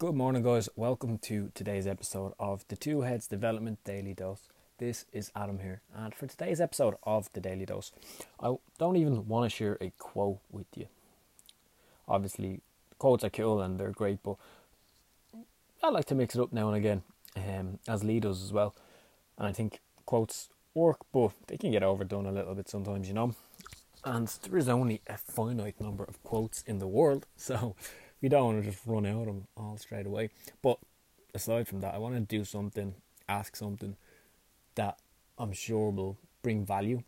Good morning, guys. Welcome to today's episode of the Two Heads Development Daily Dose. This is Adam here, and for today's episode of the Daily Dose, I don't even want to share a quote with you. Obviously, quotes are cool and they're great, but I like to mix it up now and again, um, as Lee does as well. And I think quotes work, but they can get overdone a little bit sometimes, you know. And there is only a finite number of quotes in the world, so we don't want to just run out of them all straight away. But aside from that, I want to do something, ask something that I'm sure will bring value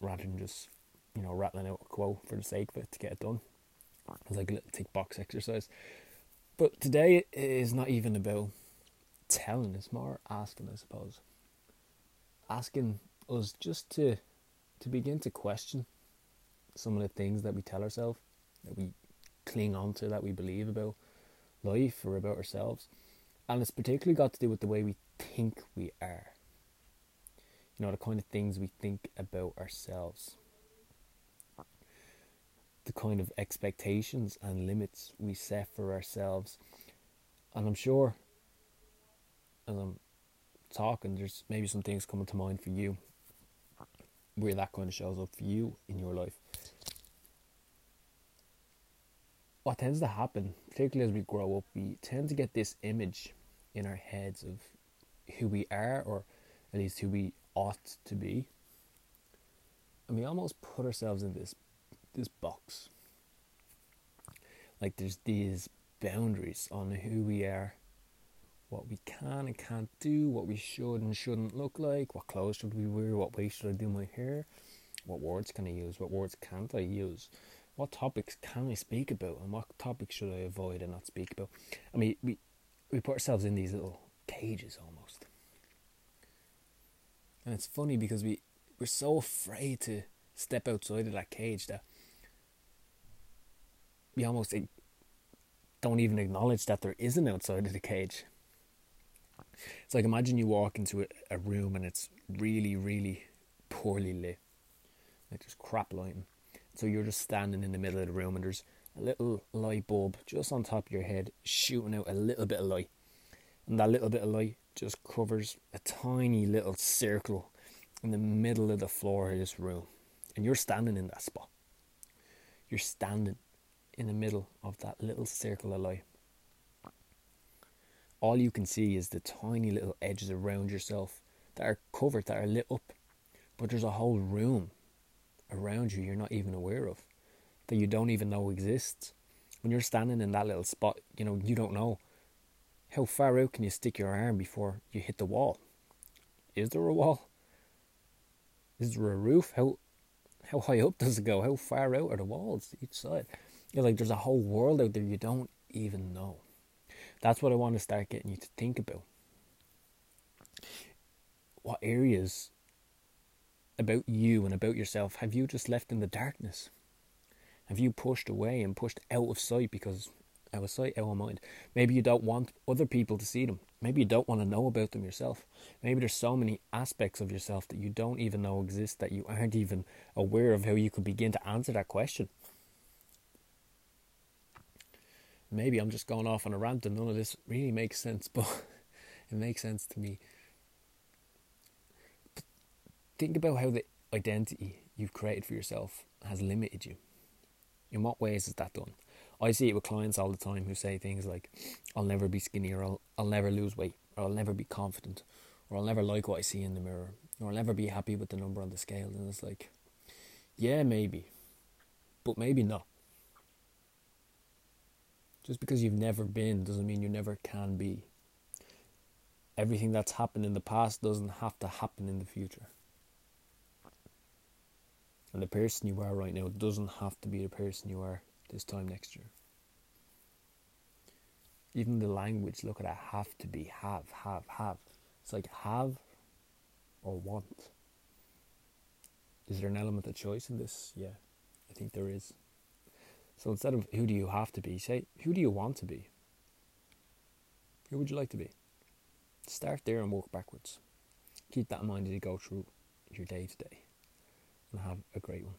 rather than just, you know, rattling out a quote for the sake of it to get it done. It's like a little tick box exercise. But today is not even about telling, it's more asking, I suppose. Asking us just to to begin to question some of the things that we tell ourselves, that we cling on to, that we believe about life or about ourselves. And it's particularly got to do with the way we think we are. You know, the kind of things we think about ourselves. The kind of expectations and limits we set for ourselves. And I'm sure, as I'm talking, there's maybe some things coming to mind for you where that kind of shows up for you in your life. What tends to happen, particularly as we grow up, we tend to get this image in our heads of who we are, or at least who we ought to be, and we almost put ourselves in this this box. Like there's these boundaries on who we are, what we can and can't do, what we should and shouldn't look like, what clothes should we wear, what way should I do my hair, what words can I use, what words can't I use what topics can I speak about and what topics should I avoid and not speak about? I mean, we we put ourselves in these little cages almost, and it's funny because we we're so afraid to step outside of that cage that we almost don't even acknowledge that there is an outside of the cage. It's like imagine you walk into a, a room and it's really, really poorly lit, like there's crap lighting so you're just standing in the middle of the room and there's a little light bulb just on top of your head shooting out a little bit of light. And that little bit of light just covers a tiny little circle in the middle of the floor of this room. And you're standing in that spot. You're standing in the middle of that little circle of light. All you can see is the tiny little edges around yourself that are covered, that are lit up. But there's a whole room around you you're not even aware of, that you don't even know exists. When you're standing in that little spot, you know, you don't know how far out can you stick your arm before you hit the wall? Is there a wall? Is there a roof? How how high up does it go? How far out are the walls each side? You're like there's a whole world out there you don't even know. That's what I want to start getting you to think about. What areas about you and about yourself have you just left in the darkness? Have you pushed away and pushed out of sight because out of sight, out of mind? Maybe you don't want other people to see them. Maybe you don't want to know about them yourself. Maybe there's so many aspects of yourself that you don't even know exist that you aren't even aware of how you could begin to answer that question. Maybe I'm just going off on a rant and none of this really makes sense, but it makes sense to me think about how the identity you've created for yourself has limited you. In what ways is that done? I see it with clients all the time who say things like, I'll never be skinny, or I'll, I'll never lose weight, or I'll never be confident, or I'll never like what I see in the mirror, or I'll never be happy with the number on the scale. And it's like, yeah, maybe, but maybe not. Just because you've never been doesn't mean you never can be. Everything that's happened in the past doesn't have to happen in the future. And the person you are right now doesn't have to be the person you are this time next year. Even the language, look at that have to be, have, have, have. It's like have or want. Is there an element of choice in this? Yeah, I think there is. So instead of who do you have to be, say who do you want to be? Who would you like to be? Start there and work backwards. Keep that in mind as you go through your day to day and have a great one.